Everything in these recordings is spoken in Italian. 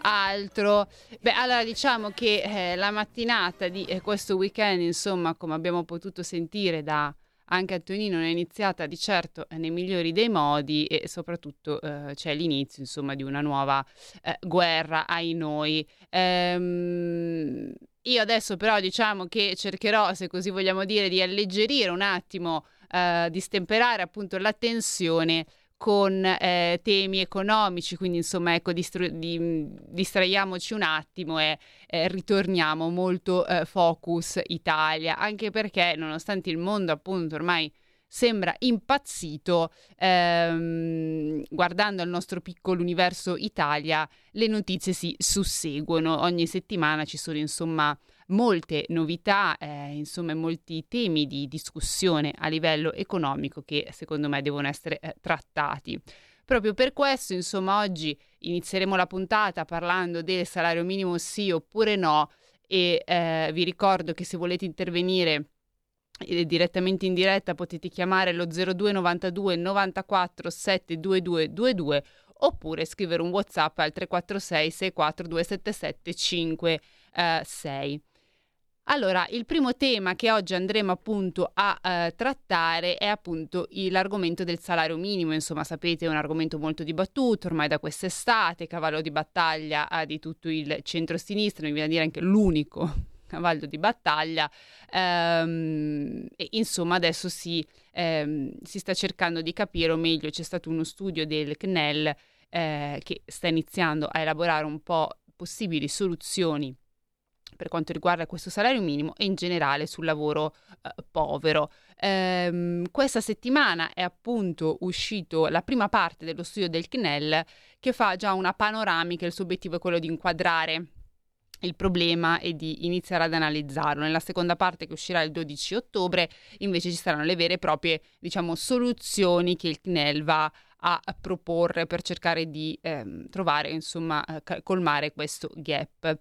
altro. Beh, allora diciamo che eh, la mattinata di eh, questo weekend, insomma, come abbiamo potuto sentire da anche Antonino, non è iniziata di certo eh, nei migliori dei modi e soprattutto eh, c'è l'inizio, insomma, di una nuova eh, guerra ai noi. Ehm, io adesso però diciamo che cercherò, se così vogliamo dire, di alleggerire un attimo, eh, di stemperare appunto la tensione con eh, temi economici, quindi insomma ecco distru- di, distraiamoci un attimo e eh, ritorniamo molto eh, focus Italia, anche perché nonostante il mondo appunto ormai sembra impazzito, ehm, guardando al nostro piccolo universo Italia, le notizie si susseguono, ogni settimana ci sono insomma molte novità, eh, insomma molti temi di discussione a livello economico che secondo me devono essere eh, trattati. Proprio per questo, insomma, oggi inizieremo la puntata parlando del salario minimo sì oppure no e eh, vi ricordo che se volete intervenire eh, direttamente in diretta potete chiamare lo 0292 94 722 22 oppure scrivere un whatsapp al 346 64277 56 allora, il primo tema che oggi andremo appunto a eh, trattare è appunto l'argomento del salario minimo, insomma sapete è un argomento molto dibattuto ormai da quest'estate, cavallo di battaglia eh, di tutto il centro-sinistra, mi viene a dire anche l'unico cavallo di battaglia. Ehm, e insomma adesso si, ehm, si, sta cercando di capire, o meglio c'è stato uno studio del CNEL eh, che sta iniziando a elaborare un po' possibili soluzioni per quanto riguarda questo salario minimo e in generale sul lavoro eh, povero. Ehm, questa settimana è appunto uscito la prima parte dello studio del CNEL che fa già una panoramica, il suo obiettivo è quello di inquadrare il problema e di iniziare ad analizzarlo. Nella seconda parte che uscirà il 12 ottobre invece ci saranno le vere e proprie diciamo, soluzioni che il CNEL va a proporre per cercare di ehm, trovare, insomma, eh, colmare questo gap.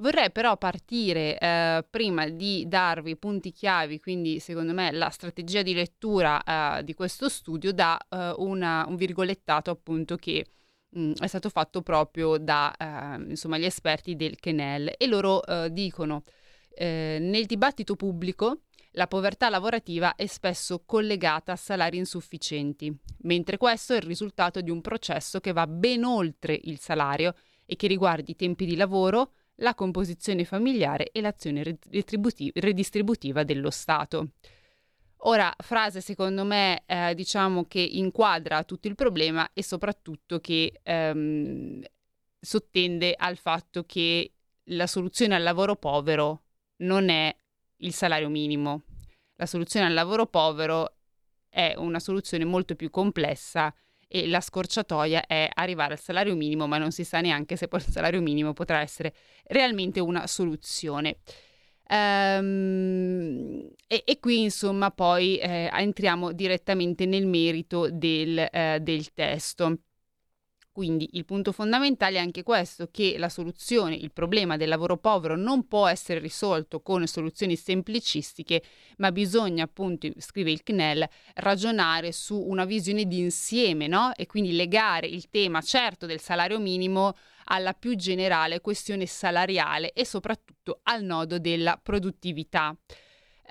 Vorrei però partire eh, prima di darvi punti chiavi, quindi secondo me la strategia di lettura eh, di questo studio da eh, una, un virgolettato appunto che mh, mm, è stato fatto proprio da eh, insomma, gli esperti del Kenel. E loro eh, dicono eh, nel dibattito pubblico la povertà lavorativa è spesso collegata a salari insufficienti, mentre questo è il risultato di un processo che va ben oltre il salario e che riguarda i tempi di lavoro, la composizione familiare e l'azione redistributiva dello Stato. Ora, frase secondo me eh, diciamo che inquadra tutto il problema e soprattutto che ehm, sottende al fatto che la soluzione al lavoro povero non è il salario minimo. La soluzione al lavoro povero è una soluzione molto più complessa e la scorciatoia è arrivare al salario minimo, ma non si sa neanche se poi il salario minimo potrà essere realmente una soluzione. Um, e, e, qui insomma poi eh, entriamo direttamente nel merito del, eh, del testo. Quindi il punto fondamentale è anche questo, che la soluzione, il problema del lavoro povero non può essere risolto con soluzioni semplicistiche, ma bisogna appunto, scrive il CNEL, ragionare su una visione di insieme, no? E quindi legare il tema certo del salario minimo alla più generale questione salariale e soprattutto al nodo della produttività.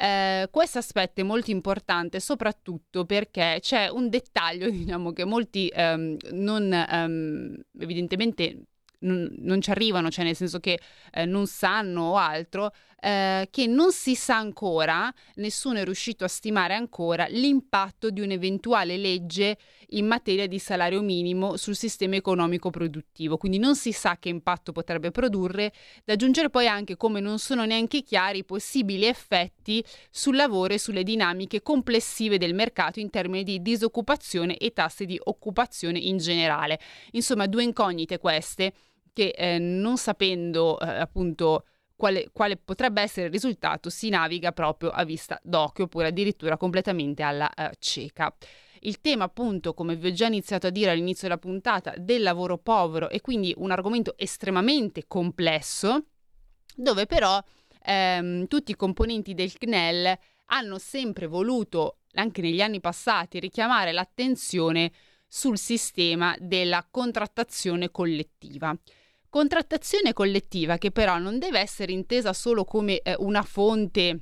Eh, questo aspetto è molto importante soprattutto perché c'è un dettaglio diciamo, che molti um, non, um, evidentemente non, non, ci arrivano, cioè nel senso che eh, non sanno o altro, eh, che non si sa ancora, nessuno è riuscito a stimare ancora l'impatto di un'eventuale legge in materia di salario minimo sul sistema economico produttivo. Quindi non si sa che impatto potrebbe produrre, da aggiungere poi anche come non sono neanche chiari i possibili effetti sul lavoro e sulle dinamiche complessive del mercato in termini di disoccupazione e tassi di occupazione in generale. Insomma, due incognite queste che eh, non sapendo eh, appunto quale, quale, potrebbe essere il risultato si naviga proprio a vista d'occhio oppure addirittura completamente alla uh, cieca. Il tema, appunto, come vi ho già iniziato a dire all'inizio della puntata, del lavoro povero è quindi un argomento estremamente complesso, dove però ehm, tutti i componenti del CNEL hanno sempre voluto, anche negli anni passati, richiamare l'attenzione sul sistema della contrattazione collettiva. Contrattazione collettiva che però non deve essere intesa solo come eh, una fonte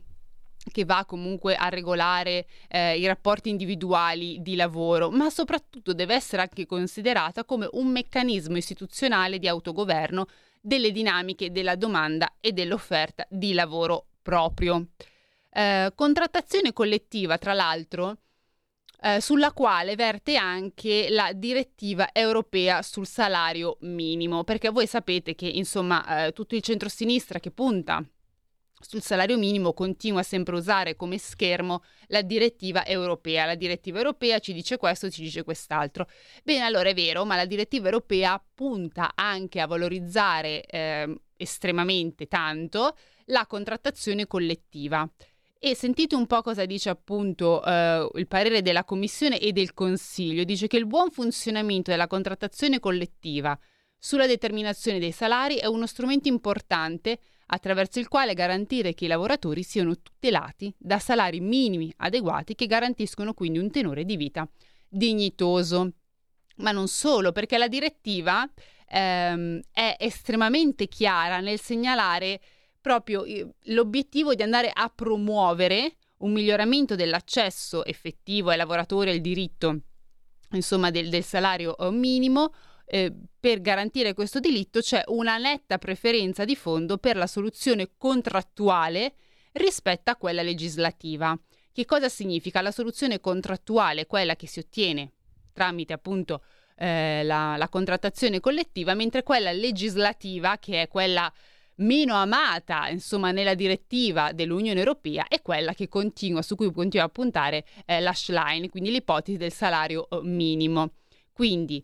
che va comunque a regolare eh, i rapporti individuali di lavoro, ma soprattutto deve essere anche considerata come un meccanismo istituzionale di autogoverno delle dinamiche della domanda e dell'offerta di lavoro proprio. Eh, contrattazione collettiva, tra l'altro, eh, sulla quale verte anche la direttiva europea sul salario minimo, perché voi sapete che insomma eh, tutto il centro-sinistra che punta sul salario minimo continua sempre a usare come schermo la direttiva europea. La direttiva europea ci dice questo, ci dice quest'altro. Bene, allora è vero, ma la direttiva europea punta anche a valorizzare eh, estremamente tanto la contrattazione collettiva. E sentite un po' cosa dice appunto eh, il parere della Commissione e del Consiglio. Dice che il buon funzionamento della contrattazione collettiva sulla determinazione dei salari è uno strumento importante attraverso il quale garantire che i lavoratori siano tutelati da salari minimi adeguati che garantiscono quindi un tenore di vita dignitoso. Ma non solo, perché la direttiva ehm, è estremamente chiara nel segnalare proprio l'obiettivo di andare a promuovere un miglioramento dell'accesso effettivo ai lavoratori al diritto insomma del, del salario eh, minimo eh, per garantire questo diritto c'è una netta preferenza di fondo per la soluzione contrattuale rispetto a quella legislativa. Che cosa significa? La soluzione contrattuale, quella che si ottiene tramite appunto eh, la, la contrattazione collettiva, mentre quella legislativa, che è quella meno amata, insomma, nella direttiva dell'Unione Europea è quella continua, su cui continua a puntare eh, l'ashline, quindi l'ipotesi del salario eh, minimo. Quindi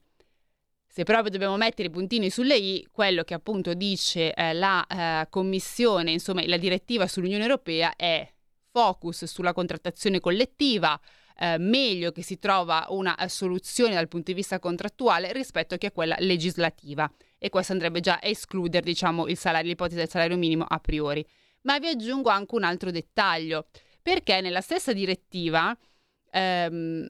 se proprio dobbiamo mettere i puntini sulle i, quello che appunto dice eh, la eh, Commissione, insomma la direttiva sull'Unione Europea è focus sulla contrattazione collettiva, eh, meglio che si trova una eh, soluzione dal punto di vista contrattuale rispetto che a quella legislativa. E questo andrebbe già a escludere, diciamo, il salario, l'ipotesi del salario minimo a priori. Ma vi aggiungo anche un altro dettaglio, perché nella stessa direttiva ehm,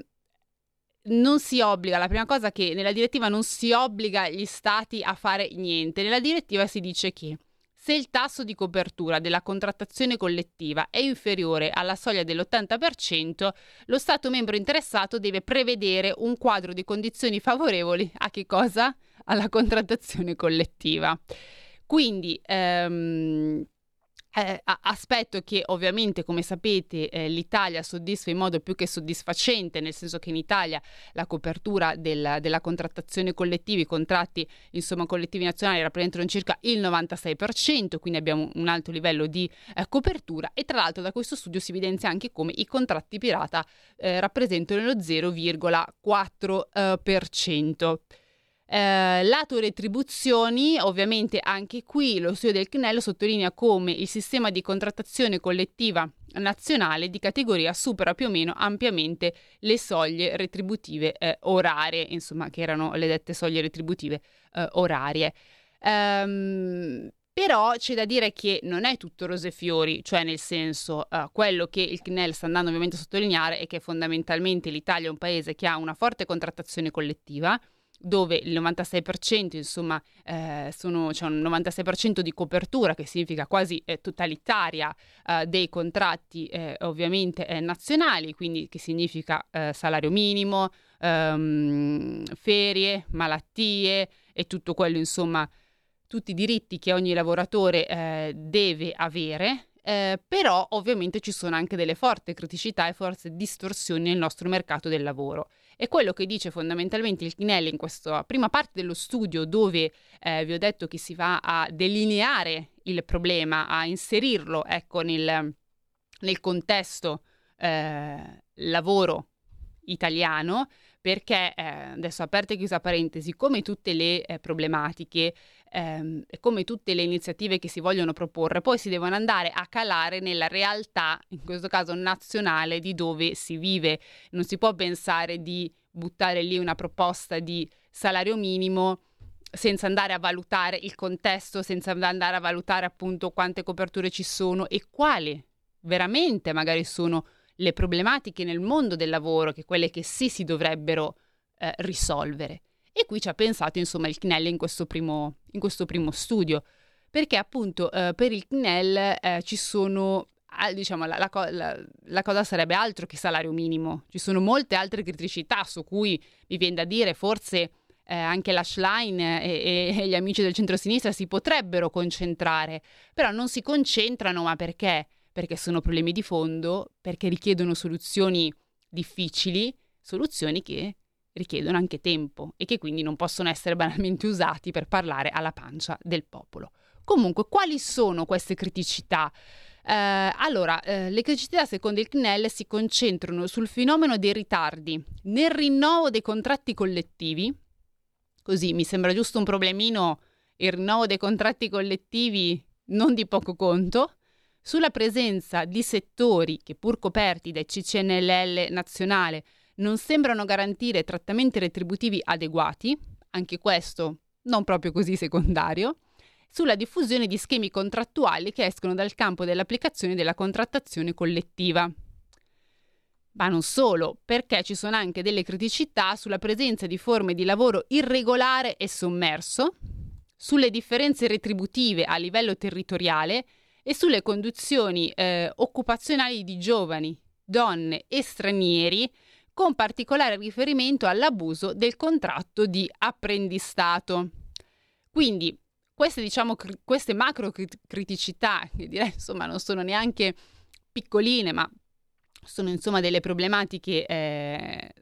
non si obbliga, la prima cosa che nella direttiva non si obbliga gli stati a fare niente, nella direttiva si dice che se il tasso di copertura della contrattazione collettiva è inferiore alla soglia dell'80%, lo Stato membro interessato deve prevedere un quadro di condizioni favorevoli a che cosa? Alla contrattazione collettiva. Quindi ehm, eh, aspetto che ovviamente, come sapete, eh, l'Italia soddisfa in modo più che soddisfacente, nel senso che in Italia la copertura del, della contrattazione collettiva, i contratti insomma, collettivi nazionali rappresentano circa il 96%, quindi abbiamo un alto livello di eh, copertura e tra l'altro da questo studio si evidenzia anche come i contratti pirata eh, rappresentano lo 0,4%. Eh, lato retribuzioni, ovviamente anche qui lo studio del CNEL sottolinea come il sistema di contrattazione collettiva nazionale di categoria supera più o meno ampiamente le soglie retributive eh, orarie, insomma, che erano le dette soglie retributive eh, orarie. Um, però c'è da dire che non è tutto rose e fiori, cioè nel senso uh, quello che il CNEL sta andando ovviamente a sottolineare è che fondamentalmente l'Italia è un paese che ha una forte contrattazione collettiva, dove il 96% insomma eh, sono, c'è un 96% di copertura che significa quasi eh, totalitaria eh, dei contratti eh, ovviamente eh, nazionali, quindi che significa eh, salario minimo, ehm, ferie, malattie e tutto quello insomma tutti i diritti che ogni lavoratore deve avere eh, però ovviamente ci sono anche delle forti criticità e forze distorsioni nel nostro mercato del lavoro. E quello che dice fondamentalmente il Tinelli in questa prima parte dello studio, dove eh, vi ho detto che si va a delineare il problema, a inserirlo ecco, nel, nel contesto eh, lavoro italiano, perché eh, adesso aperte e chiusa parentesi, come tutte le eh, problematiche, ehm, come tutte le iniziative che si vogliono proporre, poi si devono andare a calare nella realtà, in questo caso nazionale, di dove si vive. Non si può pensare di buttare lì una proposta di salario minimo senza andare a valutare il contesto, senza andare a valutare appunto quante coperture ci sono e quali veramente magari sono le problematiche nel mondo del lavoro, che quelle che sì si dovrebbero eh, risolvere. E qui ci ha pensato insomma il CNEL in questo primo, in questo primo studio, perché appunto eh, per il CNEL eh, ci sono diciamo, la, la, la, la, cosa sarebbe altro che salario minimo. Ci sono molte altre criticità su cui mi viene da dire forse eh, anche l'Ashline e, e, gli amici del centro-sinistra si potrebbero concentrare, però non si concentrano, ma perché? Perché sono problemi di fondo, perché richiedono soluzioni difficili, soluzioni che richiedono anche tempo e che quindi non possono essere banalmente usati per parlare alla pancia del popolo. Comunque, quali sono queste criticità? Eh, allora, eh, le criticità secondo il CNEL si concentrano sul fenomeno dei ritardi nel rinnovo dei contratti collettivi. Così mi sembra giusto un problemino il rinnovo dei contratti collettivi non di poco conto, sulla presenza di settori che pur coperti dai CCNLL nazionale non sembrano garantire trattamenti retributivi adeguati, anche questo non proprio così secondario, sulla diffusione di schemi contrattuali che escono dal campo dell'applicazione della contrattazione collettiva. Ma non solo, perché ci sono anche delle criticità sulla presenza di forme di lavoro irregolare e sommerso, sulle differenze retributive a livello territoriale e sulle condizioni eh, occupazionali di giovani, donne e stranieri con particolare riferimento all'abuso del contratto di apprendistato. Quindi queste, diciamo, cr- queste macro criticità, che direi insomma non sono neanche piccoline, ma sono insomma delle problematiche eh,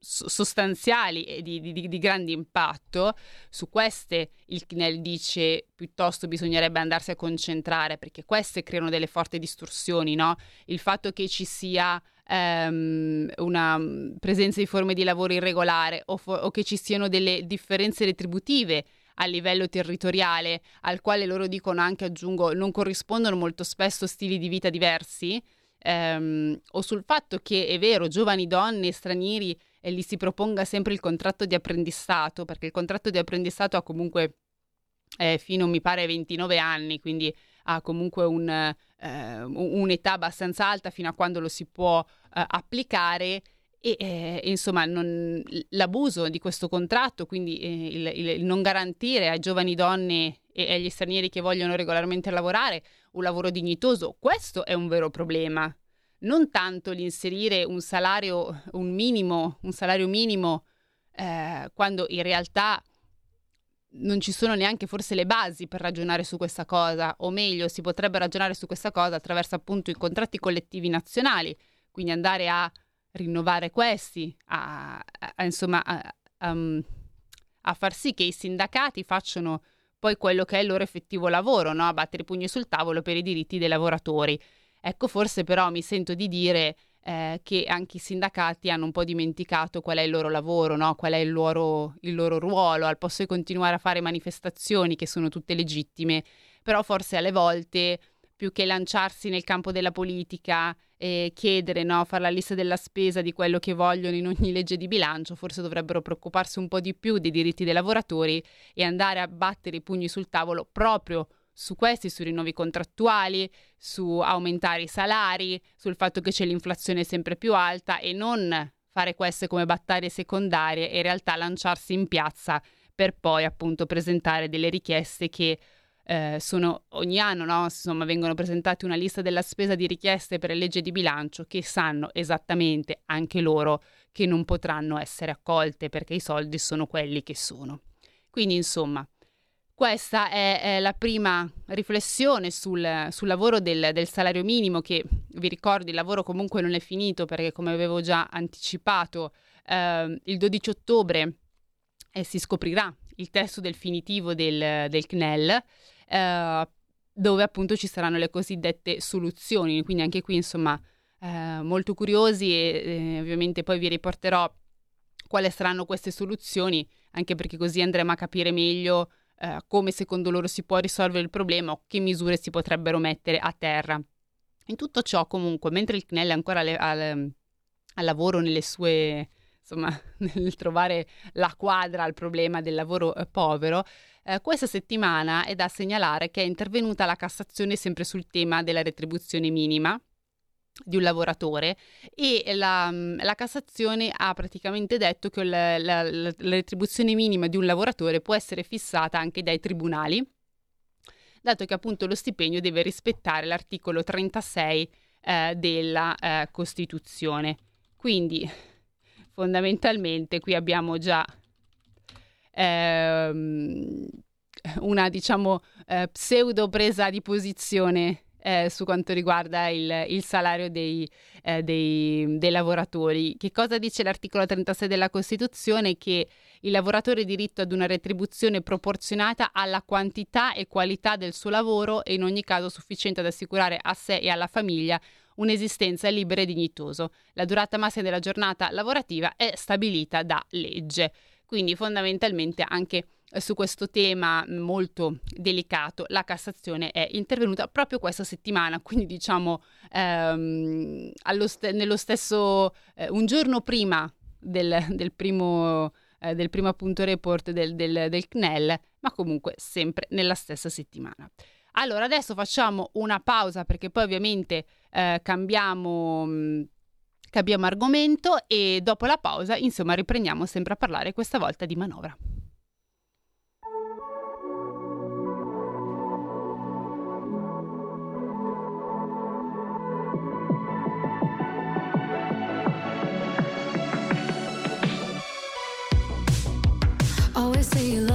sostanziali e di, di, di, grande impatto, su queste il CNEL dice piuttosto bisognerebbe andarsi a concentrare perché queste creano delle forti distorsioni, no? Il fatto che ci sia ehm, una presenza di forme di lavoro irregolare o, fo- o che ci siano delle differenze retributive a livello territoriale, al quale loro dicono anche, aggiungo, non corrispondono molto spesso stili di vita diversi, ehm, o sul fatto che è vero, giovani donne, stranieri e gli si proponga sempre il contratto di apprendistato, perché il contratto di apprendistato ha comunque eh, fino, mi pare, 29 anni, quindi ha comunque un, eh, un'età abbastanza alta fino a quando lo si può eh, applicare. E eh, insomma, non, l'abuso di questo contratto, quindi eh, il, il, non garantire ai giovani donne e agli stranieri che vogliono regolarmente lavorare un lavoro dignitoso, questo è un vero problema non tanto l'inserire un salario, un minimo, un salario minimo, eh, quando in realtà non ci sono neanche forse le basi per ragionare su questa cosa, o meglio, si potrebbe ragionare su questa cosa attraverso appunto i contratti collettivi nazionali, quindi andare a rinnovare questi, a, a, a insomma a, um, a, far sì che i sindacati facciano poi quello che è il loro effettivo lavoro, no? a battere i pugni sul tavolo per i diritti dei lavoratori. Ecco, forse però mi sento di dire eh, che anche i sindacati hanno un po' dimenticato qual è il loro lavoro, no? qual è il loro, il loro ruolo, al posto di continuare a fare manifestazioni che sono tutte legittime, però forse alle volte più che lanciarsi nel campo della politica e chiedere, no, fare la lista della spesa di quello che vogliono in ogni legge di bilancio, forse dovrebbero preoccuparsi un po' di più dei diritti dei lavoratori e andare a battere i pugni sul tavolo proprio su questi, sui rinnovi contrattuali, su aumentare i salari, sul fatto che c'è l'inflazione sempre più alta e non fare queste come battaglie secondarie e in realtà lanciarsi in piazza per poi appunto presentare delle richieste che eh, sono ogni anno, no? insomma, vengono presentate una lista della spesa di richieste per le leggi di bilancio che sanno esattamente anche loro che non potranno essere accolte perché i soldi sono quelli che sono. Quindi, insomma, questa è, è la prima riflessione sul, sul lavoro del, del, salario minimo, che vi ricordo il lavoro comunque non è finito perché come avevo già anticipato eh, il 12 ottobre eh, si scoprirà il testo definitivo del, del CNEL. Eh, dove appunto ci saranno le cosiddette soluzioni, quindi anche qui insomma eh, molto curiosi e eh, ovviamente poi vi riporterò quali saranno queste soluzioni, anche perché così andremo a capire meglio eh, come secondo loro si può risolvere il problema o che misure si potrebbero mettere a terra. In tutto ciò, comunque, mentre il CNEL è ancora al, al, al lavoro nelle sue insomma, nel trovare la quadra al problema del lavoro eh, povero, eh, questa settimana è da segnalare che è intervenuta la Cassazione sempre sul tema della retribuzione minima di un lavoratore e la, la, Cassazione ha praticamente detto che la, la, la, retribuzione minima di un lavoratore può essere fissata anche dai tribunali, dato che appunto lo stipendio deve rispettare l'articolo 36 eh, della eh, Costituzione. Quindi fondamentalmente qui abbiamo già ehm, una diciamo eh, pseudo presa di posizione eh, su quanto riguarda il, il salario dei, eh, dei, dei, lavoratori. Che cosa dice l'articolo 36 della Costituzione? Che il lavoratore ha diritto ad una retribuzione proporzionata alla quantità e qualità del suo lavoro e in ogni caso sufficiente ad assicurare a sé e alla famiglia un'esistenza libera e dignitosa. La durata massima della giornata lavorativa è stabilita da legge. Quindi fondamentalmente anche su questo tema molto delicato la Cassazione è intervenuta proprio questa settimana, quindi diciamo ehm, st- nello stesso, eh, un giorno prima del, del primo eh, del primo appunto report del, del, del CNEL, ma comunque sempre nella stessa settimana. Allora, adesso facciamo una pausa perché poi ovviamente eh, cambiamo, mm, cambiamo argomento e dopo la pausa, insomma, riprendiamo sempre a parlare questa volta di manovra.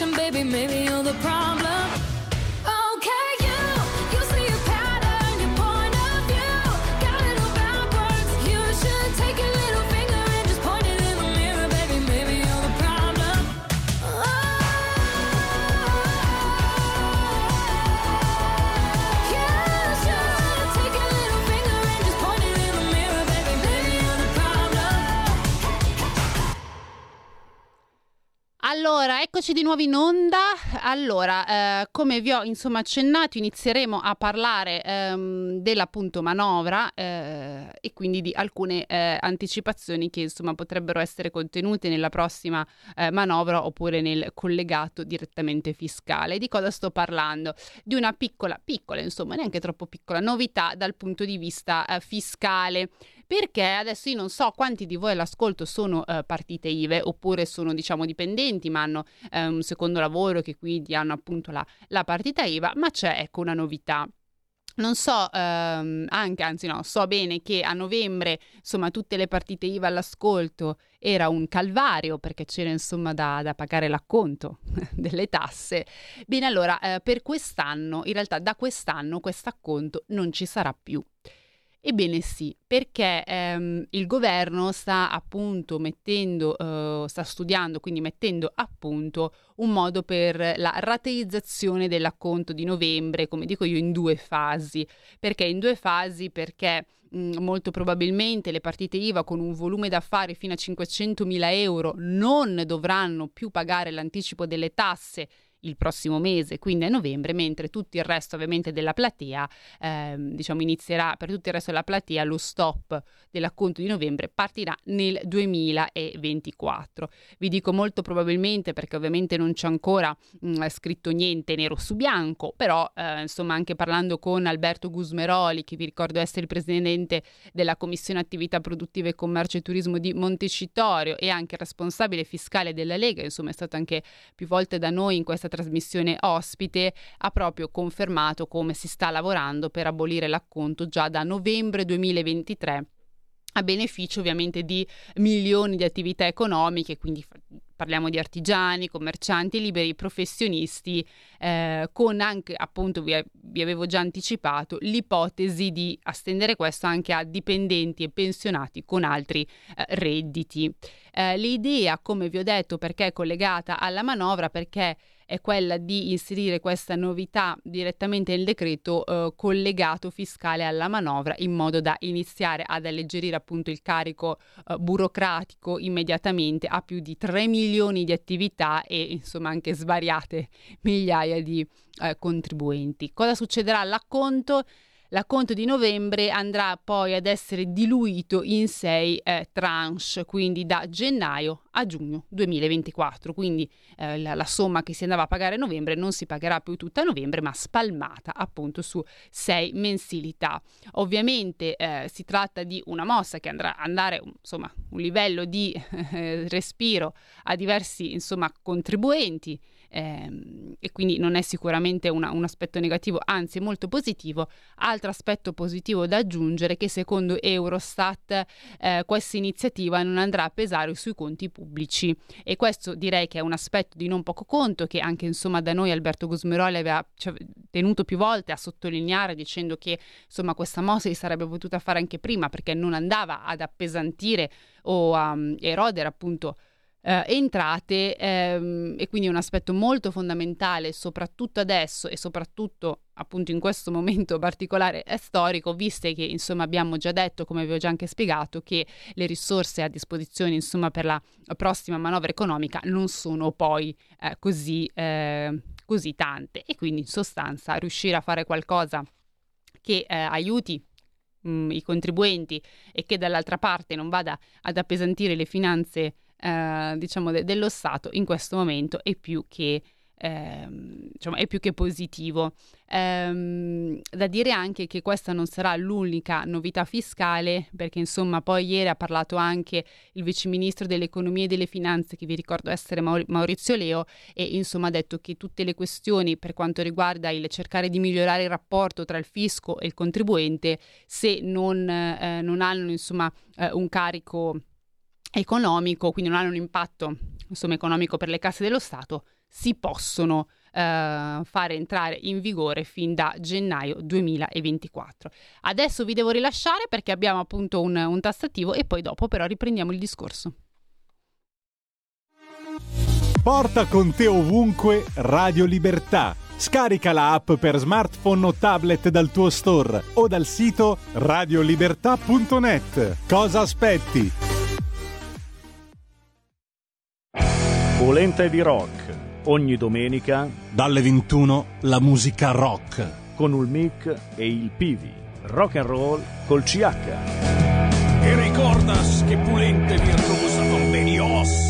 solution, baby. Maybe you're the problem. Allora, eccoci di nuovo in onda. Allora, eh, come vi ho insomma accennato, inizieremo a parlare ehm, dell'appunto manovra eh, e quindi di alcune eh, anticipazioni che insomma potrebbero essere contenute nella prossima eh, manovra oppure nel collegato direttamente fiscale. Di cosa sto parlando? Di una piccola, piccola insomma, neanche troppo piccola novità dal punto di vista eh, fiscale perché adesso io non so quanti di voi all'ascolto sono eh, partite IVE oppure sono diciamo dipendenti ma hanno eh, un secondo lavoro che quindi hanno appunto la, la partita IVA, ma c'è ecco una novità. Non so, ehm, anche, anzi no, so bene che a novembre, insomma, tutte le partite IVA all'ascolto era un calvario perché c'era insomma da, da pagare l'acconto delle tasse. Bene, allora, eh, per quest'anno, in realtà da quest'anno questo acconto non ci sarà più. Ebbene sì, perché ehm, il governo sta appunto mettendo, eh, sta studiando, quindi mettendo a punto un modo per la rateizzazione dell'acconto di novembre, come dico io, in due fasi. Perché in due fasi? Perché mh, molto probabilmente le partite IVA con un volume d'affari fino a 500 mila euro non dovranno più pagare l'anticipo delle tasse il prossimo mese, quindi a novembre, mentre tutto il resto ovviamente della platea, ehm, diciamo inizierà per tutto il resto della platea lo stop dell'acconto di novembre partirà nel 2024. Vi dico molto probabilmente perché ovviamente non c'è ancora mh, scritto niente nero su bianco, però eh, insomma anche parlando con Alberto Gusmeroli, che vi ricordo essere il presidente della Commissione Attività Produttive, Commercio e Turismo di Montecitorio e anche responsabile fiscale della Lega, insomma è stato anche più volte da noi in questa trasmissione ospite, ha proprio confermato come si sta lavorando per abolire l'acconto già da novembre 2023 a beneficio ovviamente di milioni di attività economiche, quindi parliamo di artigiani, commercianti, liberi professionisti, eh, con anche, appunto, vi, vi, avevo già anticipato, l'ipotesi di estendere questo anche a dipendenti e pensionati con altri eh, redditi. Eh, l'idea, come vi ho detto, perché è collegata alla manovra, perché è quella di inserire questa novità direttamente nel decreto eh, collegato fiscale alla manovra in modo da iniziare ad alleggerire appunto il carico eh, burocratico immediatamente a più di 3 milioni di attività e insomma anche svariate migliaia di eh, contribuenti. Cosa succederà all'acconto? L'acconto di novembre andrà poi ad essere diluito in sei eh, tranche, quindi da gennaio a giugno 2024. Quindi eh, la, la, somma che si andava a pagare a novembre non si pagherà più tutta a novembre, ma spalmata appunto su sei mensilità. Ovviamente eh, si tratta di una mossa che andrà a dare insomma un livello di eh, respiro a diversi insomma contribuenti ehm, e quindi non è sicuramente una, un aspetto negativo, anzi molto positivo. Altro aspetto positivo da aggiungere è che secondo Eurostat eh, questa iniziativa non andrà a pesare sui conti pubblici e questo direi che è un aspetto di non poco conto che anche insomma da noi Alberto Gusmeroli aveva cioè, tenuto più volte a sottolineare dicendo che insomma questa mossa si sarebbe potuta fare anche prima perché non andava ad appesantire o a um, erodere appunto eh, entrate ehm, e quindi un aspetto molto fondamentale soprattutto adesso e soprattutto appunto in questo momento particolare storico viste che insomma abbiamo già detto come vi ho già anche spiegato che le risorse a disposizione insomma per la prossima manovra economica non sono poi eh, così, eh, così tante. E quindi in sostanza riuscire a fare qualcosa che eh, aiuti mh, i contribuenti e che dall'altra parte non vada ad appesantire le finanze eh, diciamo de- dello Stato in questo momento è più che Ehm, diciamo, è più che positivo. Ehm, da dire anche che questa non sarà l'unica novità fiscale, perché insomma poi ieri ha parlato anche il viceministro dell'economia e delle finanze, che vi ricordo essere Maurizio Leo, e insomma ha detto che tutte le questioni per quanto riguarda il cercare di migliorare il rapporto tra il fisco e il contribuente, se non, eh, non hanno insomma eh, un carico economico, quindi non hanno un impatto insomma, economico per le casse dello Stato, si possono eh, fare entrare in vigore fin da gennaio 2024. Adesso vi devo rilasciare perché abbiamo appunto un, un tassativo e poi dopo però riprendiamo il discorso. Porta con te ovunque Radio Libertà. Scarica la app per smartphone o tablet dal tuo store o dal sito radiolibertà.net. Cosa aspetti? Polenta di rock. Ogni domenica dalle 21 la musica rock con il mic e il Pivi. Rock and roll col CH. E ricordas che Pulente virtuosa con Benios.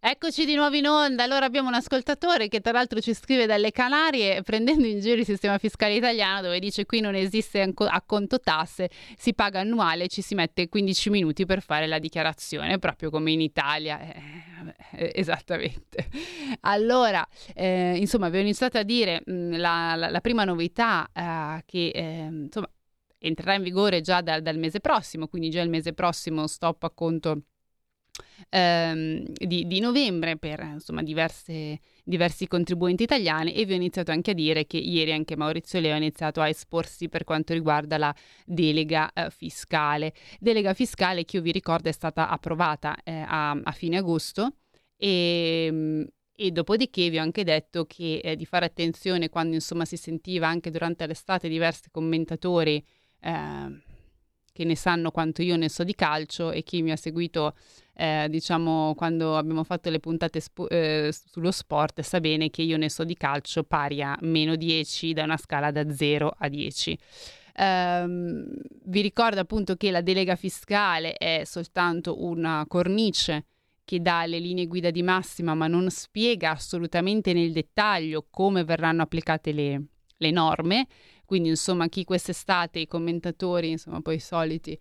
Eccoci di nuovo in onda. Allora abbiamo un ascoltatore che tra l'altro ci scrive dalle Canarie prendendo in giro il sistema fiscale italiano dove dice qui non esiste a conto tasse, si paga annuale, ci si mette 15 minuti per fare la dichiarazione, proprio come in Italia. Eh, eh, esattamente. Allora, eh, insomma, avevo iniziato a dire mh, mm, la, la, la, prima novità eh, che ehm, insomma entrerà in vigore già da, dal mese prossimo, quindi già il mese prossimo stop a conto ehm, di, di, novembre per insomma, diverse, diversi contribuenti italiani e vi ho iniziato anche a dire che ieri anche Maurizio Leo ha iniziato a esporsi per quanto riguarda la delega eh, fiscale. Delega fiscale che io vi ricordo è stata approvata eh, a, a, fine agosto e, e dopodiché vi ho anche detto che eh, di fare attenzione quando insomma si sentiva anche durante l'estate diversi commentatori eh, che ne sanno quanto io ne so di calcio e chi mi ha seguito eh, diciamo quando abbiamo fatto le puntate sp- eh, sullo sport sa bene che io ne so di calcio pari a meno 10 da una scala da 0 a 10. Um, ehm, vi ricordo appunto che la delega fiscale è soltanto una cornice che dà le linee guida di massima ma non spiega assolutamente nel dettaglio come verranno applicate le, le norme quindi, insomma, chi quest'estate, i commentatori, insomma, poi i soliti,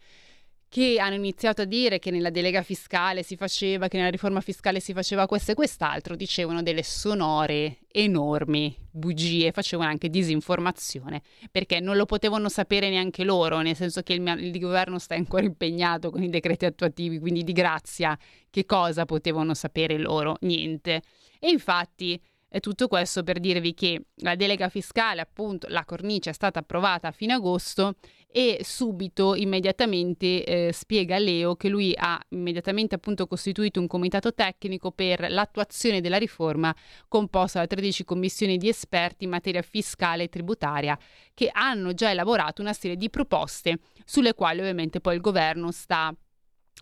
che hanno iniziato a dire che nella delega fiscale si faceva, che nella riforma fiscale si faceva questo e quest'altro, dicevano delle sonore, enormi bugie, facevano anche disinformazione, perché non lo potevano sapere neanche loro, nel senso che il, il governo sta ancora impegnato con i decreti attuativi, quindi di grazia, che cosa potevano sapere loro? Niente. E infatti e tutto questo per dirvi che la delega fiscale, appunto, la cornice è stata approvata a fine agosto e subito, immediatamente, eh, spiega Leo che lui ha immediatamente appunto costituito un comitato tecnico per l'attuazione della riforma composta da 13 commissioni di esperti in materia fiscale e tributaria che hanno già elaborato una serie di proposte sulle quali ovviamente poi il governo sta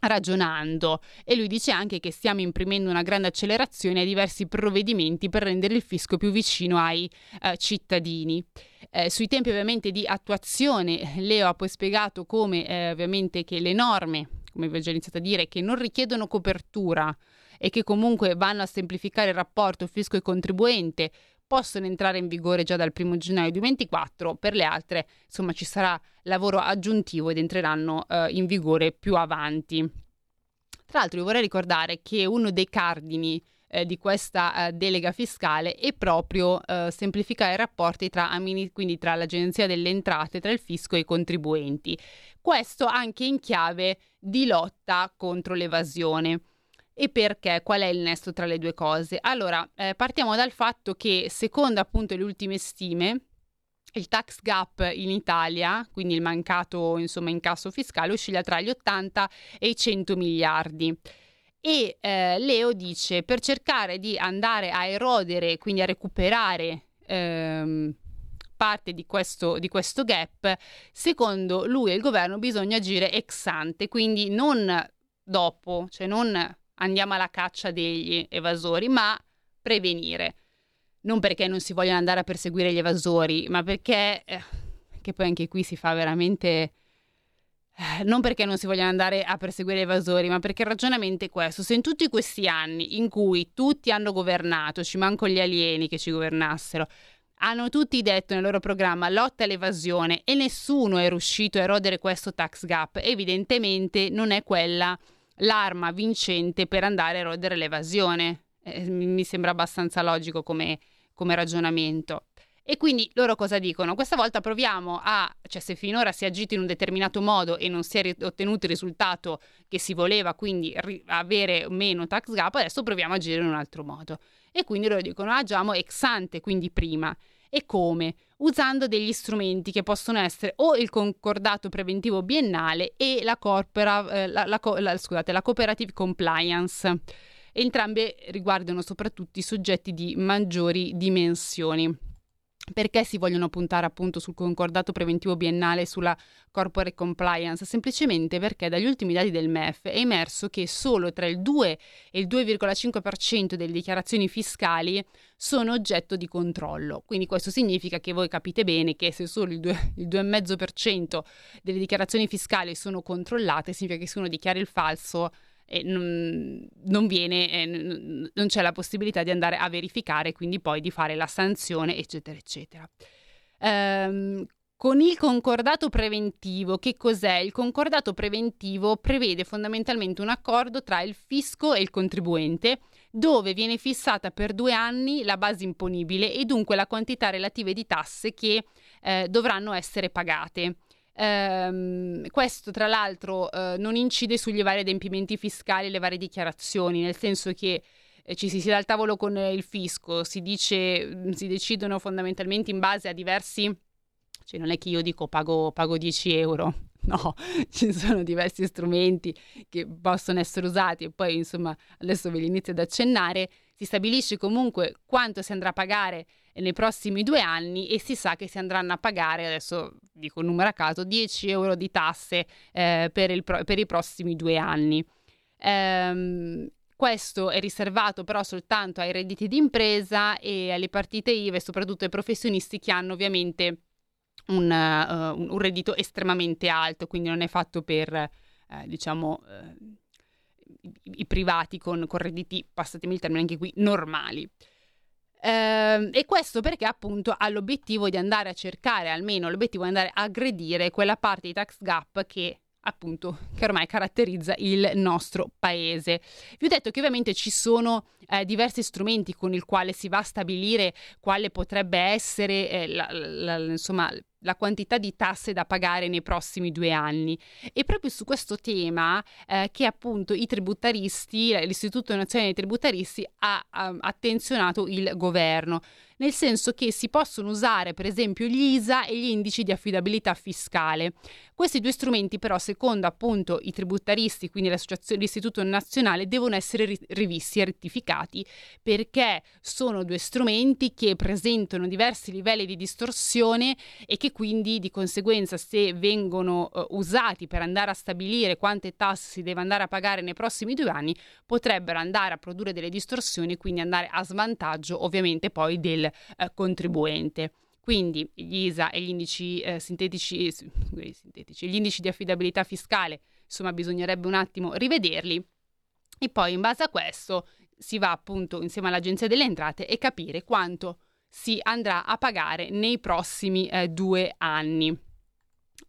ragionando e lui dice anche che stiamo imprimendo una grande accelerazione a diversi provvedimenti per rendere il fisco più vicino ai eh, cittadini. Eh, sui tempi ovviamente di attuazione Leo ha poi spiegato come eh, ovviamente che le norme, come vi ho già iniziato a dire, che non richiedono copertura e che comunque vanno a semplificare il rapporto fisco e contribuente possono entrare in vigore già dal 1 gennaio 2024, per le altre insomma ci sarà lavoro aggiuntivo ed entreranno eh, in vigore più avanti. Tra l'altro vi vorrei ricordare che uno dei cardini eh, di questa eh, delega fiscale è proprio eh, semplificare i rapporti tra, quindi tra l'Agenzia delle Entrate, tra il fisco e i contribuenti. Questo anche in chiave di lotta contro l'evasione. E perché? Qual è il nesto tra le due cose? Allora, eh, partiamo dal fatto che, secondo appunto le ultime stime, il tax gap in Italia, quindi il mancato insomma, incasso fiscale, oscilla tra gli 80 e i 100 miliardi. E eh, Leo dice per cercare di andare a erodere, quindi a recuperare ehm, parte di questo, di questo gap, secondo lui e il governo bisogna agire ex ante, quindi non dopo, cioè non andiamo alla caccia degli evasori, ma prevenire. Non perché non si vogliano andare a perseguire gli evasori, ma perché, eh, che poi anche qui si fa veramente... Eh, non perché non si vogliano andare a perseguire gli evasori, ma perché il ragionamento è questo. Se in tutti questi anni in cui tutti hanno governato, ci manco gli alieni che ci governassero, hanno tutti detto nel loro programma lotta all'evasione e nessuno è riuscito a erodere questo tax gap, evidentemente non è quella l'arma vincente per andare a erodere l'evasione. Eh, mi sembra abbastanza logico come, come ragionamento. E quindi loro cosa dicono? Questa volta proviamo a, cioè se finora si è agito in un determinato modo e non si è ottenuto il risultato che si voleva, quindi ri- avere meno tax gap, adesso proviamo a agire in un altro modo. E quindi loro dicono agiamo ex ante, quindi prima. E come? Usando degli strumenti che possono essere o il concordato preventivo biennale e la, corpora, eh, la, la, la, scusate, la cooperative compliance. Entrambe riguardano soprattutto i soggetti di maggiori dimensioni. Perché si vogliono puntare appunto sul concordato preventivo biennale sulla corporate compliance? Semplicemente perché dagli ultimi dati del MEF è emerso che solo tra il 2 e il 2,5% delle dichiarazioni fiscali sono oggetto di controllo. Quindi questo significa che voi capite bene che se solo il, 2, il 2,5% delle dichiarazioni fiscali sono controllate, significa che se uno dichiara il falso e non, non, viene, eh, non c'è la possibilità di andare a verificare, quindi poi di fare la sanzione, eccetera, eccetera. Ehm, con il concordato preventivo, che cos'è? Il concordato preventivo prevede fondamentalmente un accordo tra il fisco e il contribuente, dove viene fissata per due anni la base imponibile e dunque la quantità relative di tasse che eh, dovranno essere pagate. Ehm, questo tra l'altro eh, non incide sugli vari adempimenti fiscali e le varie dichiarazioni, nel senso che eh, ci si siede al tavolo con il fisco, si dice, mm, si decidono fondamentalmente in base a diversi, cioè non è che io dico pago, pago 10 euro, no, ci sono diversi strumenti che possono essere usati e poi insomma adesso ve li inizio ad accennare, si stabilisce comunque quanto si andrà a pagare nei prossimi due anni e si sa che si andranno a pagare, adesso dico un numero a caso, 10 euro di tasse eh, per, il, per, i prossimi due anni. Ehm, questo è riservato però soltanto ai redditi d'impresa e alle partite IVA e soprattutto ai professionisti che hanno ovviamente un, uh, un reddito estremamente alto, quindi non è fatto per, eh, diciamo, i, i, privati con, con redditi, passatemi il termine anche qui, normali. Eh, e questo perché appunto ha l'obiettivo di andare a cercare, almeno l'obiettivo di andare a aggredire quella parte di tax gap che appunto che ormai caratterizza il nostro paese. Vi ho detto che ovviamente ci sono eh, diversi strumenti con i quali si va a stabilire quale potrebbe essere eh, la, la, insomma la quantità di tasse da pagare nei prossimi due anni. E proprio su questo tema eh, che appunto i tributaristi, l'Istituto Nazionale dei Tributaristi ha, ha attenzionato il governo nel senso che si possono usare per esempio gli ISA e gli indici di affidabilità fiscale. Questi due strumenti però secondo appunto i tributaristi, quindi l'Istituto Nazionale, devono essere ri- rivisti e rettificati perché sono due strumenti che presentano diversi livelli di distorsione e che quindi di conseguenza se vengono uh, usati per andare a stabilire quante tasse si deve andare a pagare nei prossimi due anni potrebbero andare a produrre delle distorsioni e quindi andare a svantaggio ovviamente poi del eh, contribuente. Quindi gli ISA e gli indici eh, sintetici, eh, sintetici, gli indici di affidabilità fiscale, insomma bisognerebbe un attimo rivederli e poi in base a questo si va appunto insieme all'Agenzia delle Entrate e capire quanto si andrà a pagare nei prossimi eh, due anni.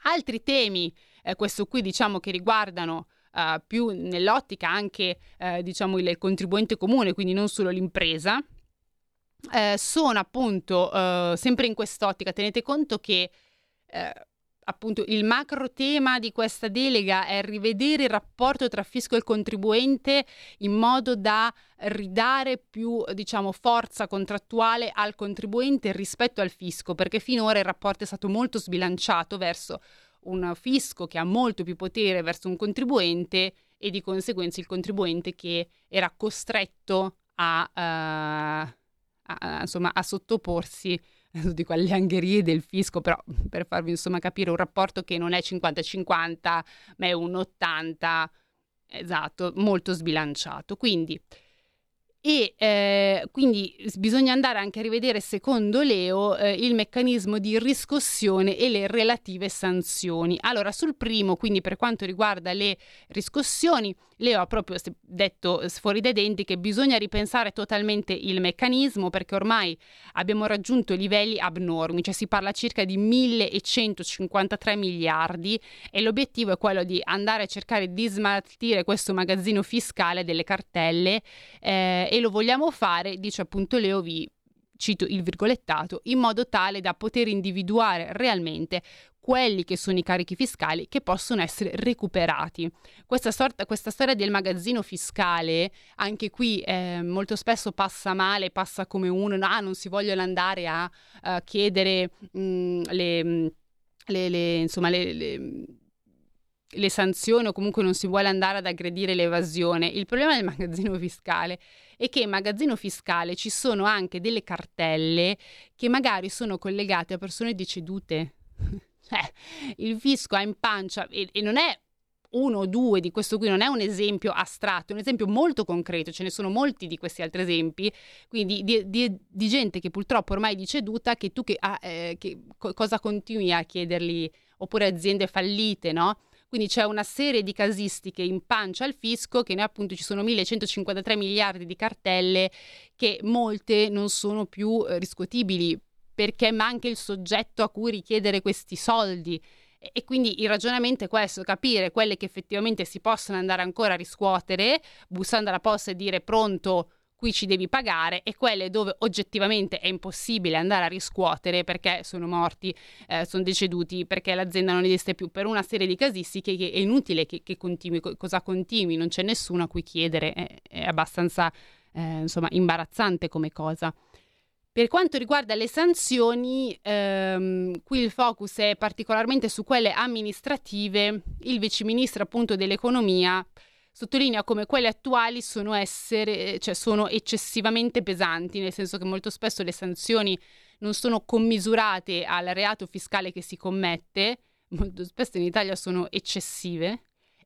Altri temi, eh, questo qui diciamo che riguardano uh, più nell'ottica anche uh, diciamo il contribuente comune, quindi non solo l'impresa, eh, sono appunto eh, sempre in quest'ottica. Tenete conto che eh, appunto il macro tema di questa delega è rivedere il rapporto tra fisco e contribuente in modo da ridare più diciamo forza contrattuale al contribuente rispetto al fisco perché finora il rapporto è stato molto sbilanciato verso un fisco che ha molto più potere verso un contribuente e di conseguenza il contribuente che era costretto a uh, a, insomma, a sottoporsi dico alle angherie del fisco, però per farvi insomma capire un rapporto che non è 50-50, ma è un 80, esatto, molto sbilanciato. Quindi e eh, quindi bisogna andare anche a rivedere, secondo Leo, eh, il meccanismo di riscossione e le relative sanzioni. Allora, sul primo, quindi per quanto riguarda le riscossioni, Leo ha proprio detto fuori dai denti che bisogna ripensare totalmente il meccanismo perché ormai abbiamo raggiunto livelli abnormi, cioè si parla circa di 1153 miliardi e l'obiettivo è quello di andare a cercare di smaltire questo magazzino fiscale delle cartelle eh, e lo vogliamo fare, dice appunto Leo, vi cito il virgolettato, in modo tale da poter individuare realmente quelli che sono i carichi fiscali che possono essere recuperati. Questa, sorta, questa storia del magazzino fiscale, anche qui eh, molto spesso passa male, passa come uno, ah, non si vogliono andare a, a chiedere mh, mm, le, mm, le, le, insomma, le, le le sanzioni o comunque non si vuole andare ad aggredire l'evasione. Il problema del magazzino fiscale è che in magazzino fiscale ci sono anche delle cartelle che magari sono collegate a persone decedute. eh, il fisco ha in pancia e, e non è uno o due di questo qui non è un esempio astratto, è un esempio molto concreto, ce ne sono molti di questi altri esempi, quindi di, di, di gente che purtroppo ormai è deceduta, che tu che, ah, eh, che co- cosa continui a chiedergli, oppure aziende fallite, no? Quindi c'è una serie di casistiche in pancia al fisco che ne appunto ci sono 1153 miliardi di cartelle che molte non sono più eh, riscuotibili perché manca il soggetto a cui richiedere questi soldi. E quindi il ragionamento è questo, capire quelle che effettivamente si possono andare ancora a riscuotere, bussando alla posta e dire pronto, qui ci devi pagare e quelle dove oggettivamente è impossibile andare a riscuotere perché sono morti, eh, sono deceduti, perché l'azienda non esiste più, per una serie di casistiche che è inutile che, che continui, cosa continui, non c'è nessuno a cui chiedere, è, è abbastanza eh, insomma imbarazzante come cosa. Per quanto riguarda le sanzioni, ehm, qui il focus è particolarmente su quelle amministrative. Il viceministro appunto dell'economia sottolinea come quelle attuali sono, essere, cioè sono eccessivamente pesanti, nel senso che molto spesso le sanzioni non sono commisurate al reato fiscale che si commette, molto spesso in Italia sono eccessive,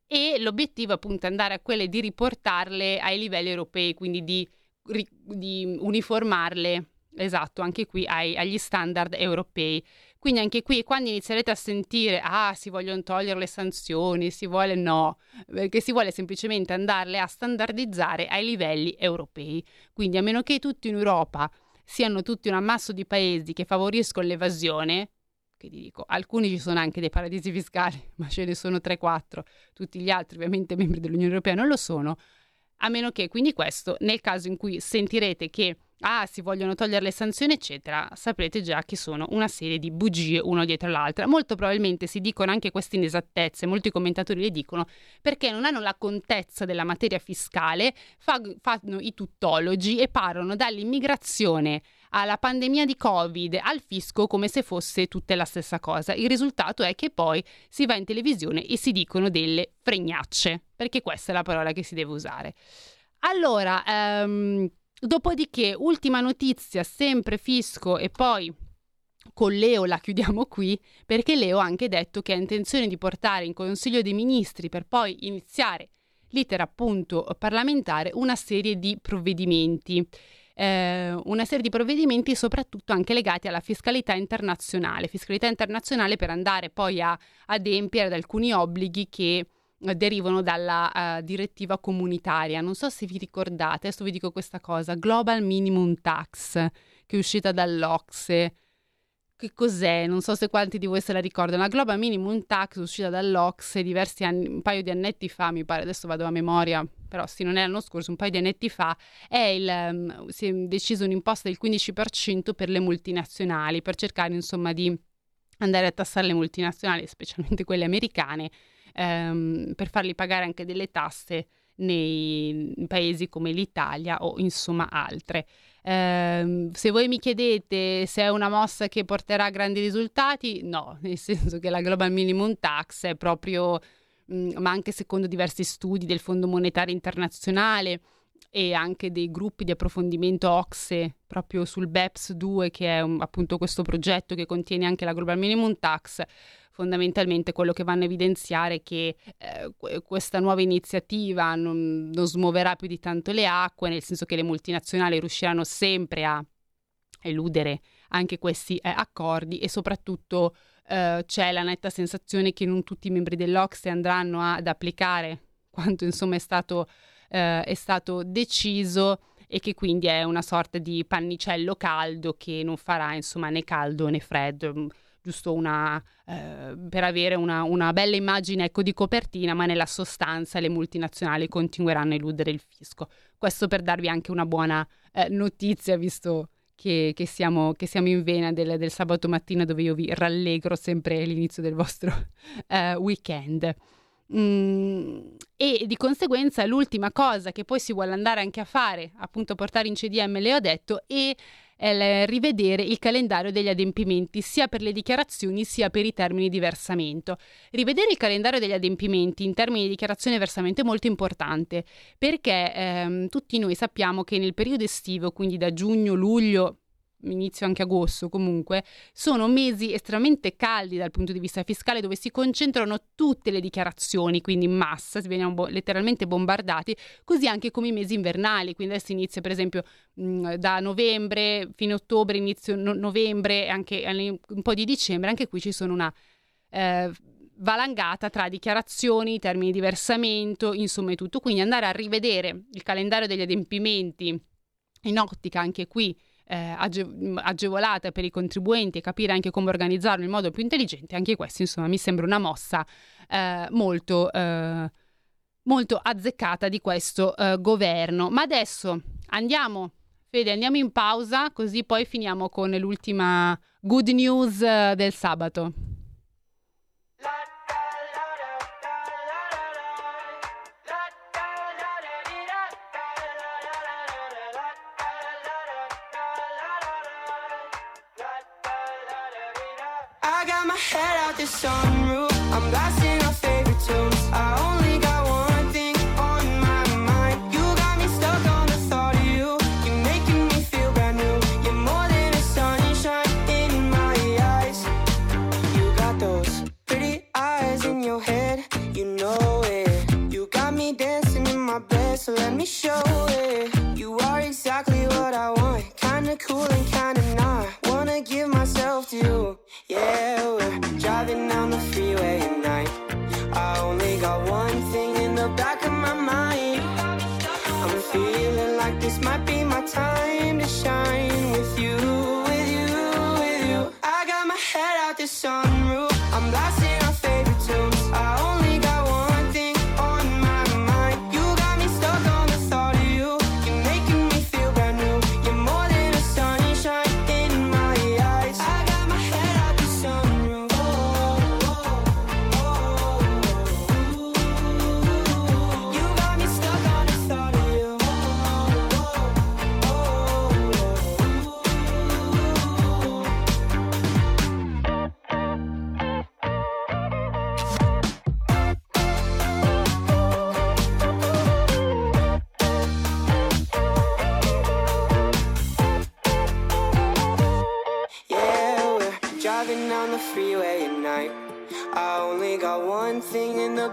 e l'obiettivo appunto è andare a quelle di riportarle ai livelli europei, quindi di, di uniformarle Esatto, anche qui ai, agli standard europei. Quindi anche qui quando inizierete a sentire ah si vogliono togliere le sanzioni, si vuole no, perché si vuole semplicemente andarle a standardizzare ai livelli europei. Quindi a meno che tutti in Europa siano tutti un ammasso di paesi che favoriscono l'evasione, che ti dico, alcuni ci sono anche dei paradisi fiscali, ma ce ne sono 3-4, tutti gli altri ovviamente membri dell'Unione Europea non lo sono, a meno che quindi questo nel caso in cui sentirete che ah, si vogliono togliere le sanzioni, eccetera, saprete già che sono una serie di bugie una dietro l'altra. Molto probabilmente si dicono anche queste inesattezze, molti commentatori le dicono perché non hanno la contezza della materia fiscale, fa, fanno i tuttologi e parlano dall'immigrazione alla pandemia di Covid, al fisco come se fosse tutta la stessa cosa. Il risultato è che poi si va in televisione e si dicono delle fregnacce, perché questa è la parola che si deve usare. Allora, um, Dopodiché, ultima notizia, sempre fisco e poi con Leo la chiudiamo qui perché Leo ha anche detto che ha intenzione di portare in Consiglio dei Ministri per poi iniziare l'iter appunto parlamentare una serie di provvedimenti. Eh, una serie di provvedimenti soprattutto anche legati alla fiscalità internazionale, fiscalità internazionale per andare poi a adempiere ad alcuni obblighi che derivano dalla uh, direttiva comunitaria. Non so se vi ricordate, adesso vi dico questa cosa, Global Minimum Tax, che è uscita dall'Ocse. Che cos'è? Non so se quanti di voi se la ricordano. La Global Minimum Tax uscita dall'Ocse diversi anni, un paio di annetti fa, mi pare, adesso vado a memoria, però sì, non è l'anno scorso, un paio di annetti fa, è il, um, si è deciso un'imposta del 15% per le multinazionali, per cercare insomma di andare a tassare le multinazionali, specialmente quelle americane, ehm, per farli pagare anche delle tasse nei paesi come l'Italia o insomma altre. Eh, se voi mi chiedete se è una mossa che porterà grandi risultati, no, nel senso che la Global Minimum Tax è proprio, mh, mm, ma anche secondo diversi studi del Fondo Monetario Internazionale e anche dei gruppi di approfondimento OXE proprio sul BEPS 2 che è un, appunto questo progetto che contiene anche la Global Minimum Tax fondamentalmente quello che vanno a evidenziare è che eh, questa nuova iniziativa non, non, smuoverà più di tanto le acque, nel senso che le multinazionali riusciranno sempre a eludere anche questi eh, accordi e soprattutto eh, c'è la netta sensazione che non tutti i membri dell'Ocse andranno ad applicare quanto insomma è stato, eh, è stato deciso e che quindi è una sorta di pannicello caldo che non farà insomma né caldo né freddo giusto una, eh, per avere una, una, bella immagine ecco, di copertina, ma nella sostanza le multinazionali continueranno a eludere il fisco. Questo per darvi anche una buona eh, notizia, visto che, che, siamo, che siamo, in vena del, del, sabato mattina dove io vi rallegro sempre all'inizio del vostro uh, weekend. Mm, e di conseguenza l'ultima cosa che poi si vuole andare anche a fare, appunto portare in CDM, le ho detto, è rivedere il calendario degli adempimenti sia per le dichiarazioni sia per i termini di versamento. Rivedere il calendario degli adempimenti in termini di dichiarazione e versamento è molto importante perché ehm, tutti noi sappiamo che nel periodo estivo, quindi da giugno, luglio, inizio anche agosto comunque, sono mesi estremamente caldi dal punto di vista fiscale dove si concentrano tutte le dichiarazioni, quindi in massa, si veniamo bo- letteralmente bombardati, così anche come i mesi invernali, quindi adesso inizia per esempio mh, da novembre fino a ottobre, inizio no- novembre anche un po' di dicembre, anche qui ci sono una... Eh, valangata tra dichiarazioni, termini di versamento, insomma e tutto. Quindi andare a rivedere il calendario degli adempimenti in ottica anche qui eh, age- agevolata per i contribuenti e capire anche come organizzarlo in modo più intelligente, anche questo insomma mi sembra una mossa eh, molto, eh, molto azzeccata di questo eh, governo. Ma adesso andiamo, Fede, andiamo in pausa così poi finiamo con l'ultima good news eh, del sabato. Head out the sunroof. I'm blasting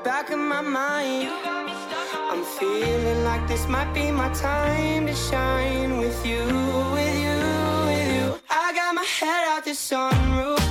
back of my mind. I'm feeling like this might be my time to shine with you, with you, with you. I got my head out the sunroof.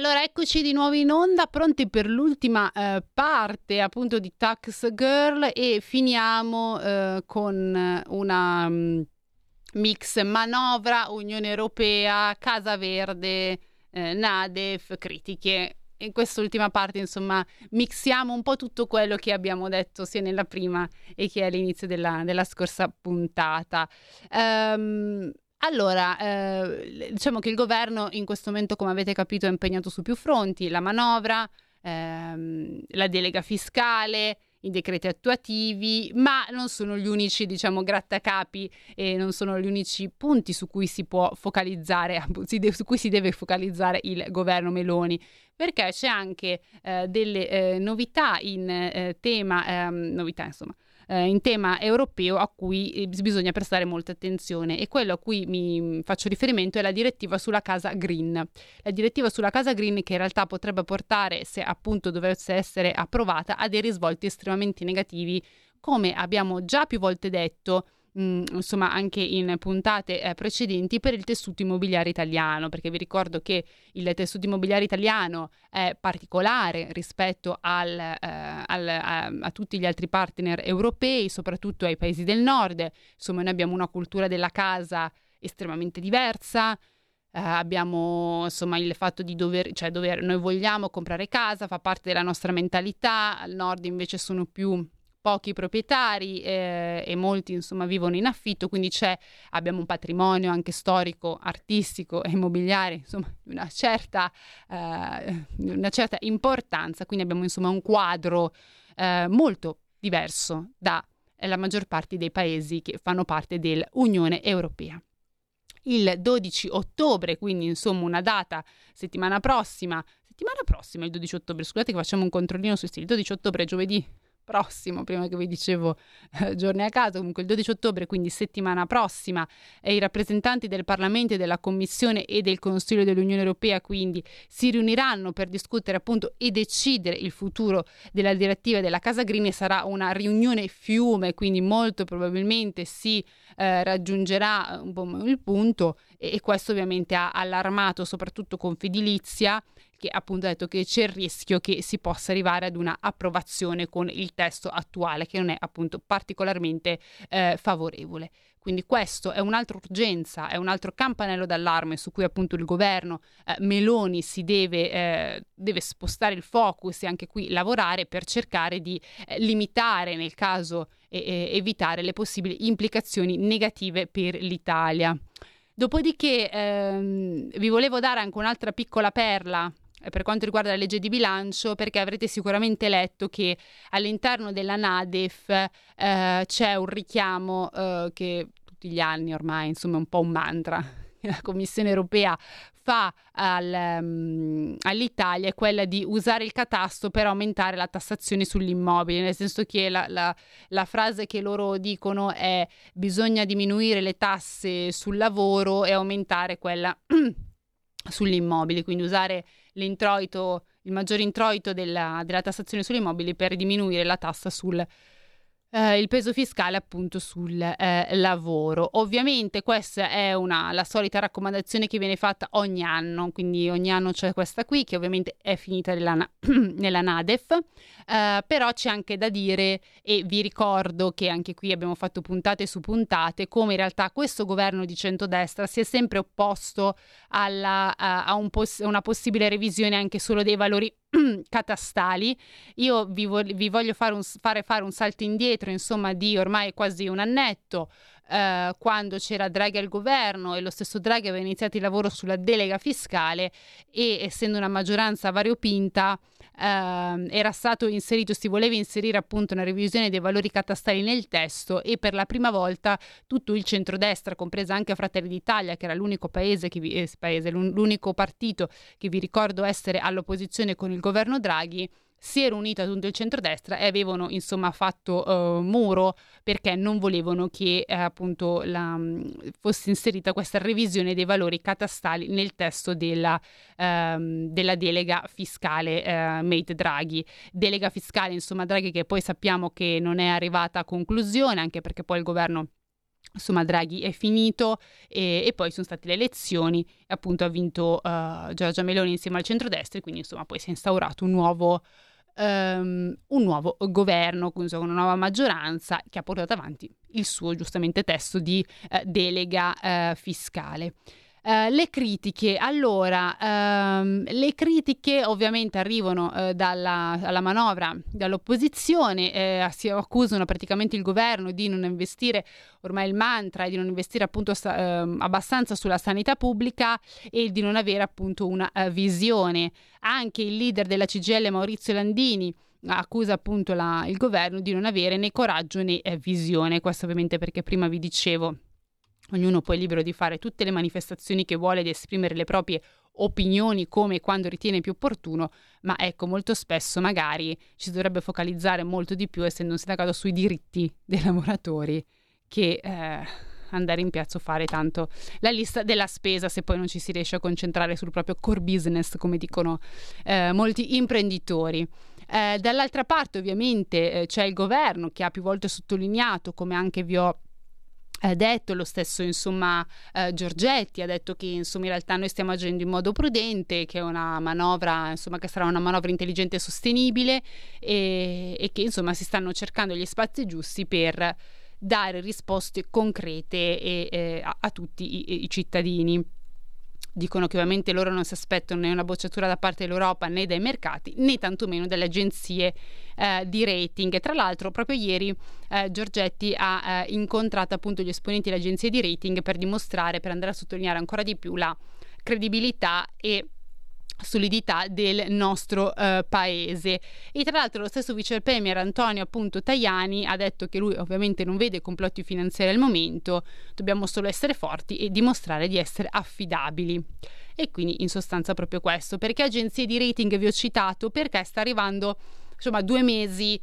Allora eccoci di nuovo in onda, pronti per l'ultima eh, parte appunto di Tax Girl e finiamo eh, con una um, mix manovra, Unione Europea, Casa Verde, eh, Nadef, critiche. In quest'ultima parte, insomma, mixiamo un po' tutto quello che abbiamo detto sia nella prima e che all'inizio della, della scorsa puntata. Um, allora, eh, diciamo che il governo in questo momento, come avete capito, è impegnato su più fronti, la manovra, ehm, la delega fiscale, i decreti attuativi, ma non sono gli unici, diciamo, grattacapi e non sono gli unici punti su cui si può focalizzare, su cui si deve focalizzare il governo Meloni, perché c'è anche eh, delle eh, novità in eh, tema, ehm, novità insomma, eh, in tema europeo a cui eh, bisogna prestare molta attenzione e quello a cui mi faccio riferimento è la direttiva sulla casa green. La direttiva sulla casa green che in realtà potrebbe portare, se appunto dovesse essere approvata, a dei risvolti estremamente negativi, come abbiamo già più volte detto insomma anche in puntate eh, precedenti per il tessuto immobiliare italiano, perché vi ricordo che il tessuto immobiliare italiano è particolare rispetto al, eh, al, a, a, tutti gli altri partner europei, soprattutto ai paesi del nord. Insomma, noi abbiamo una cultura della casa estremamente diversa. Uh, abbiamo insomma il fatto di dover, cioè dover, noi vogliamo comprare casa, fa parte della nostra mentalità, al nord invece sono più pochi proprietari eh, e molti insomma vivono in affitto, quindi c'è, abbiamo un patrimonio anche storico, artistico e immobiliare, insomma una certa, eh, una certa importanza, quindi abbiamo insomma un quadro eh, molto diverso dalla eh, maggior parte dei paesi che fanno parte dell'Unione Europea. Il 12 ottobre, quindi insomma una data settimana prossima, settimana prossima il 12 ottobre, scusate che facciamo un controllino sui stili, il 12 ottobre giovedì prossimo, prima che vi dicevo eh, giorni a caso, comunque il 12 ottobre, quindi settimana prossima, eh, i rappresentanti del Parlamento della Commissione e del Consiglio dell'Unione Europea quindi si riuniranno per discutere appunto e decidere il futuro della direttiva della Casa Green e sarà una riunione fiume, quindi molto probabilmente si eh, raggiungerà un po' il punto e, e questo ovviamente ha allarmato soprattutto Confedilizia che appunto ha detto che c'è il rischio che si possa arrivare ad una approvazione con il testo attuale che non è appunto particolarmente eh, favorevole. Quindi questo è un'altra urgenza, è un altro campanello d'allarme su cui appunto il governo eh, Meloni si deve, eh, deve, spostare il focus e anche qui lavorare per cercare di eh, limitare nel caso e evitare le possibili implicazioni negative per l'Italia. Dopodiché ehm, vi volevo dare anche un'altra piccola perla per quanto riguarda la legge di bilancio, perché avrete sicuramente letto che all'interno della NADEF eh, c'è un richiamo eh, che tutti gli anni ormai, insomma, è un po' un mantra. La Commissione europea fa al, um, all'Italia è quella di usare il catasto per aumentare la tassazione sull'immobile, nel senso che la, la, la frase che loro dicono è bisogna diminuire le tasse sul lavoro e aumentare quella sugli immobili, quindi usare l'introito, il maggior introito della, della tassazione sugli immobili per diminuire la tassa sul eh, il peso fiscale appunto sul eh, lavoro. Ovviamente questa è una, la solita raccomandazione che viene fatta ogni anno, quindi ogni anno c'è questa qui che ovviamente è finita nella, nella NADEF, eh, però c'è anche da dire e vi ricordo che anche qui abbiamo fatto puntate su puntate come in realtà questo governo di centrodestra si è sempre opposto alla, a, a un poss- una possibile revisione anche solo dei valori catastali. Io vi, vo- vi voglio fare, un, fare, fare un salto indietro, insomma, di ormai quasi un annetto, eh, quando c'era Draghi al governo e lo stesso Draghi aveva iniziato il lavoro sulla delega fiscale e essendo una maggioranza variopinta eh, era stato inserito, si voleva inserire appunto una revisione dei valori catastali nel testo e per la prima volta tutto il centrodestra, compresa anche Fratelli d'Italia, che era l'unico paese, che vi, eh, paese l'unico partito che vi ricordo essere all'opposizione con il governo Draghi, si era unito ad il centrodestra e avevano insomma fatto uh, muro perché non volevano che eh, appunto la, fosse inserita questa revisione dei valori catastali nel testo della, uh, della delega fiscale uh, made Draghi. Delega fiscale insomma Draghi che poi sappiamo che non è arrivata a conclusione anche perché poi il governo insomma Draghi è finito e, e, poi sono state le elezioni appunto ha vinto uh, Giorgia Meloni insieme al centrodestra e quindi insomma poi si è instaurato un nuovo um, un nuovo governo con una nuova maggioranza che ha portato avanti il suo giustamente testo di uh, delega uh, fiscale. Uh, le critiche, allora, um, le critiche ovviamente arrivano uh, dalla, dalla, manovra, dall'opposizione, eh, si accusano praticamente il governo di non investire, ormai il mantra è di non investire appunto sta, uh, abbastanza sulla sanità pubblica e di non avere appunto una uh, visione. Anche il leader della CGL Maurizio Landini accusa appunto la, il governo di non avere né coraggio né eh, visione, questo ovviamente perché prima vi dicevo Ognuno poi è libero di fare tutte le manifestazioni che vuole, di esprimere le proprie opinioni come e quando ritiene più opportuno, ma ecco, molto spesso magari ci dovrebbe focalizzare molto di più, essendo un sindacato, sui diritti dei lavoratori che eh, andare in piazza o fare tanto la lista della spesa se poi non ci si riesce a concentrare sul proprio core business, come dicono eh, molti imprenditori. Eh, dall'altra parte ovviamente eh, c'è il governo che ha più volte sottolineato, come anche vi ho ha detto lo stesso insomma eh, Giorgetti ha detto che insomma in realtà noi stiamo agendo in modo prudente che è una manovra insomma che sarà una manovra intelligente e sostenibile e, e che insomma si stanno cercando gli spazi giusti per dare risposte concrete e, eh, a, a, tutti i, i cittadini dicono che ovviamente loro non si aspettano né una bocciatura da parte dell'Europa né dai mercati né tantomeno dalle agenzie eh, di rating. E tra l'altro proprio ieri eh, Giorgetti ha eh, incontrato appunto gli esponenti delle agenzie di rating per dimostrare, per andare a sottolineare ancora di più la credibilità e solidità del nostro uh, paese. E tra l'altro lo stesso vice premier Antonio appunto Tajani ha detto che lui ovviamente non vede complotti finanziari al momento dobbiamo solo essere forti e dimostrare di essere affidabili. E quindi in sostanza proprio questo. Perché agenzie di rating vi ho citato? Perché sta arrivando insomma due mesi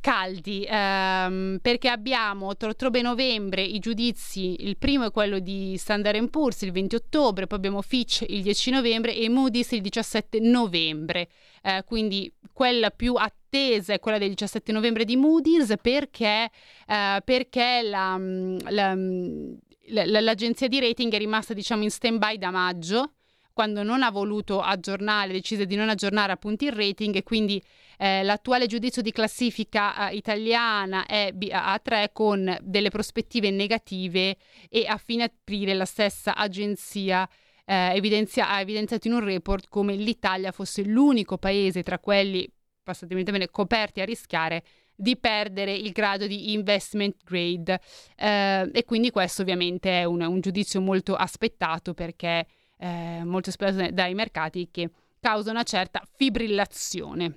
caldi ehm, perché abbiamo tra ottobre e novembre i giudizi, il primo è quello di Standard Poor's il 20 ottobre, poi abbiamo Fitch il 10 novembre e Moody's il 17 novembre, eh, quindi quella più attesa è quella del 17 novembre di Moody's perché, eh, perché la, la, la, l'agenzia di rating è rimasta diciamo in stand by da maggio quando non ha voluto aggiornare, decise di non aggiornare appunto il rating e quindi eh, l'attuale giudizio di classifica eh, italiana è A3 con delle prospettive negative e a fine aprile la stessa agenzia eh, evidenzia, ha evidenziato in un report come l'Italia fosse l'unico paese tra quelli, passatemi bene, coperti a rischiare di perdere il grado di investment grade. Eh, e quindi questo ovviamente è un, un giudizio molto aspettato perché eh, molto spesso dai mercati che causa una certa fibrillazione.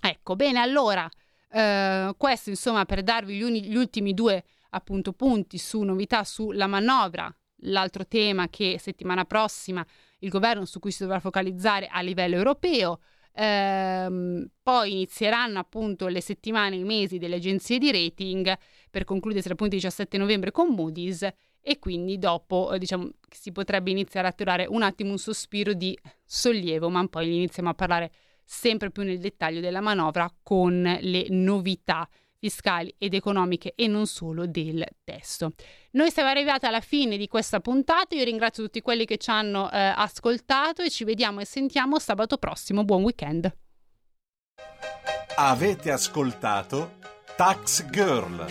Ecco, bene, allora, eh, questo insomma per darvi gli, uni, gli ultimi due appunto punti su novità sulla manovra, l'altro tema che settimana prossima il governo su cui si dovrà focalizzare a livello europeo. Ehm, poi inizieranno appunto le settimane e i mesi delle agenzie di rating per concludersi appunto il 17 novembre con Moody's e quindi dopo eh, diciamo si potrebbe iniziare a tirare un attimo un sospiro di sollievo, ma poi iniziamo a parlare sempre più nel dettaglio della manovra con le novità fiscali ed economiche e non solo del testo. Noi siamo arrivati alla fine di questa puntata, io ringrazio tutti quelli che ci hanno eh, ascoltato e ci vediamo e sentiamo sabato prossimo. Buon weekend. Avete ascoltato Tax Girl.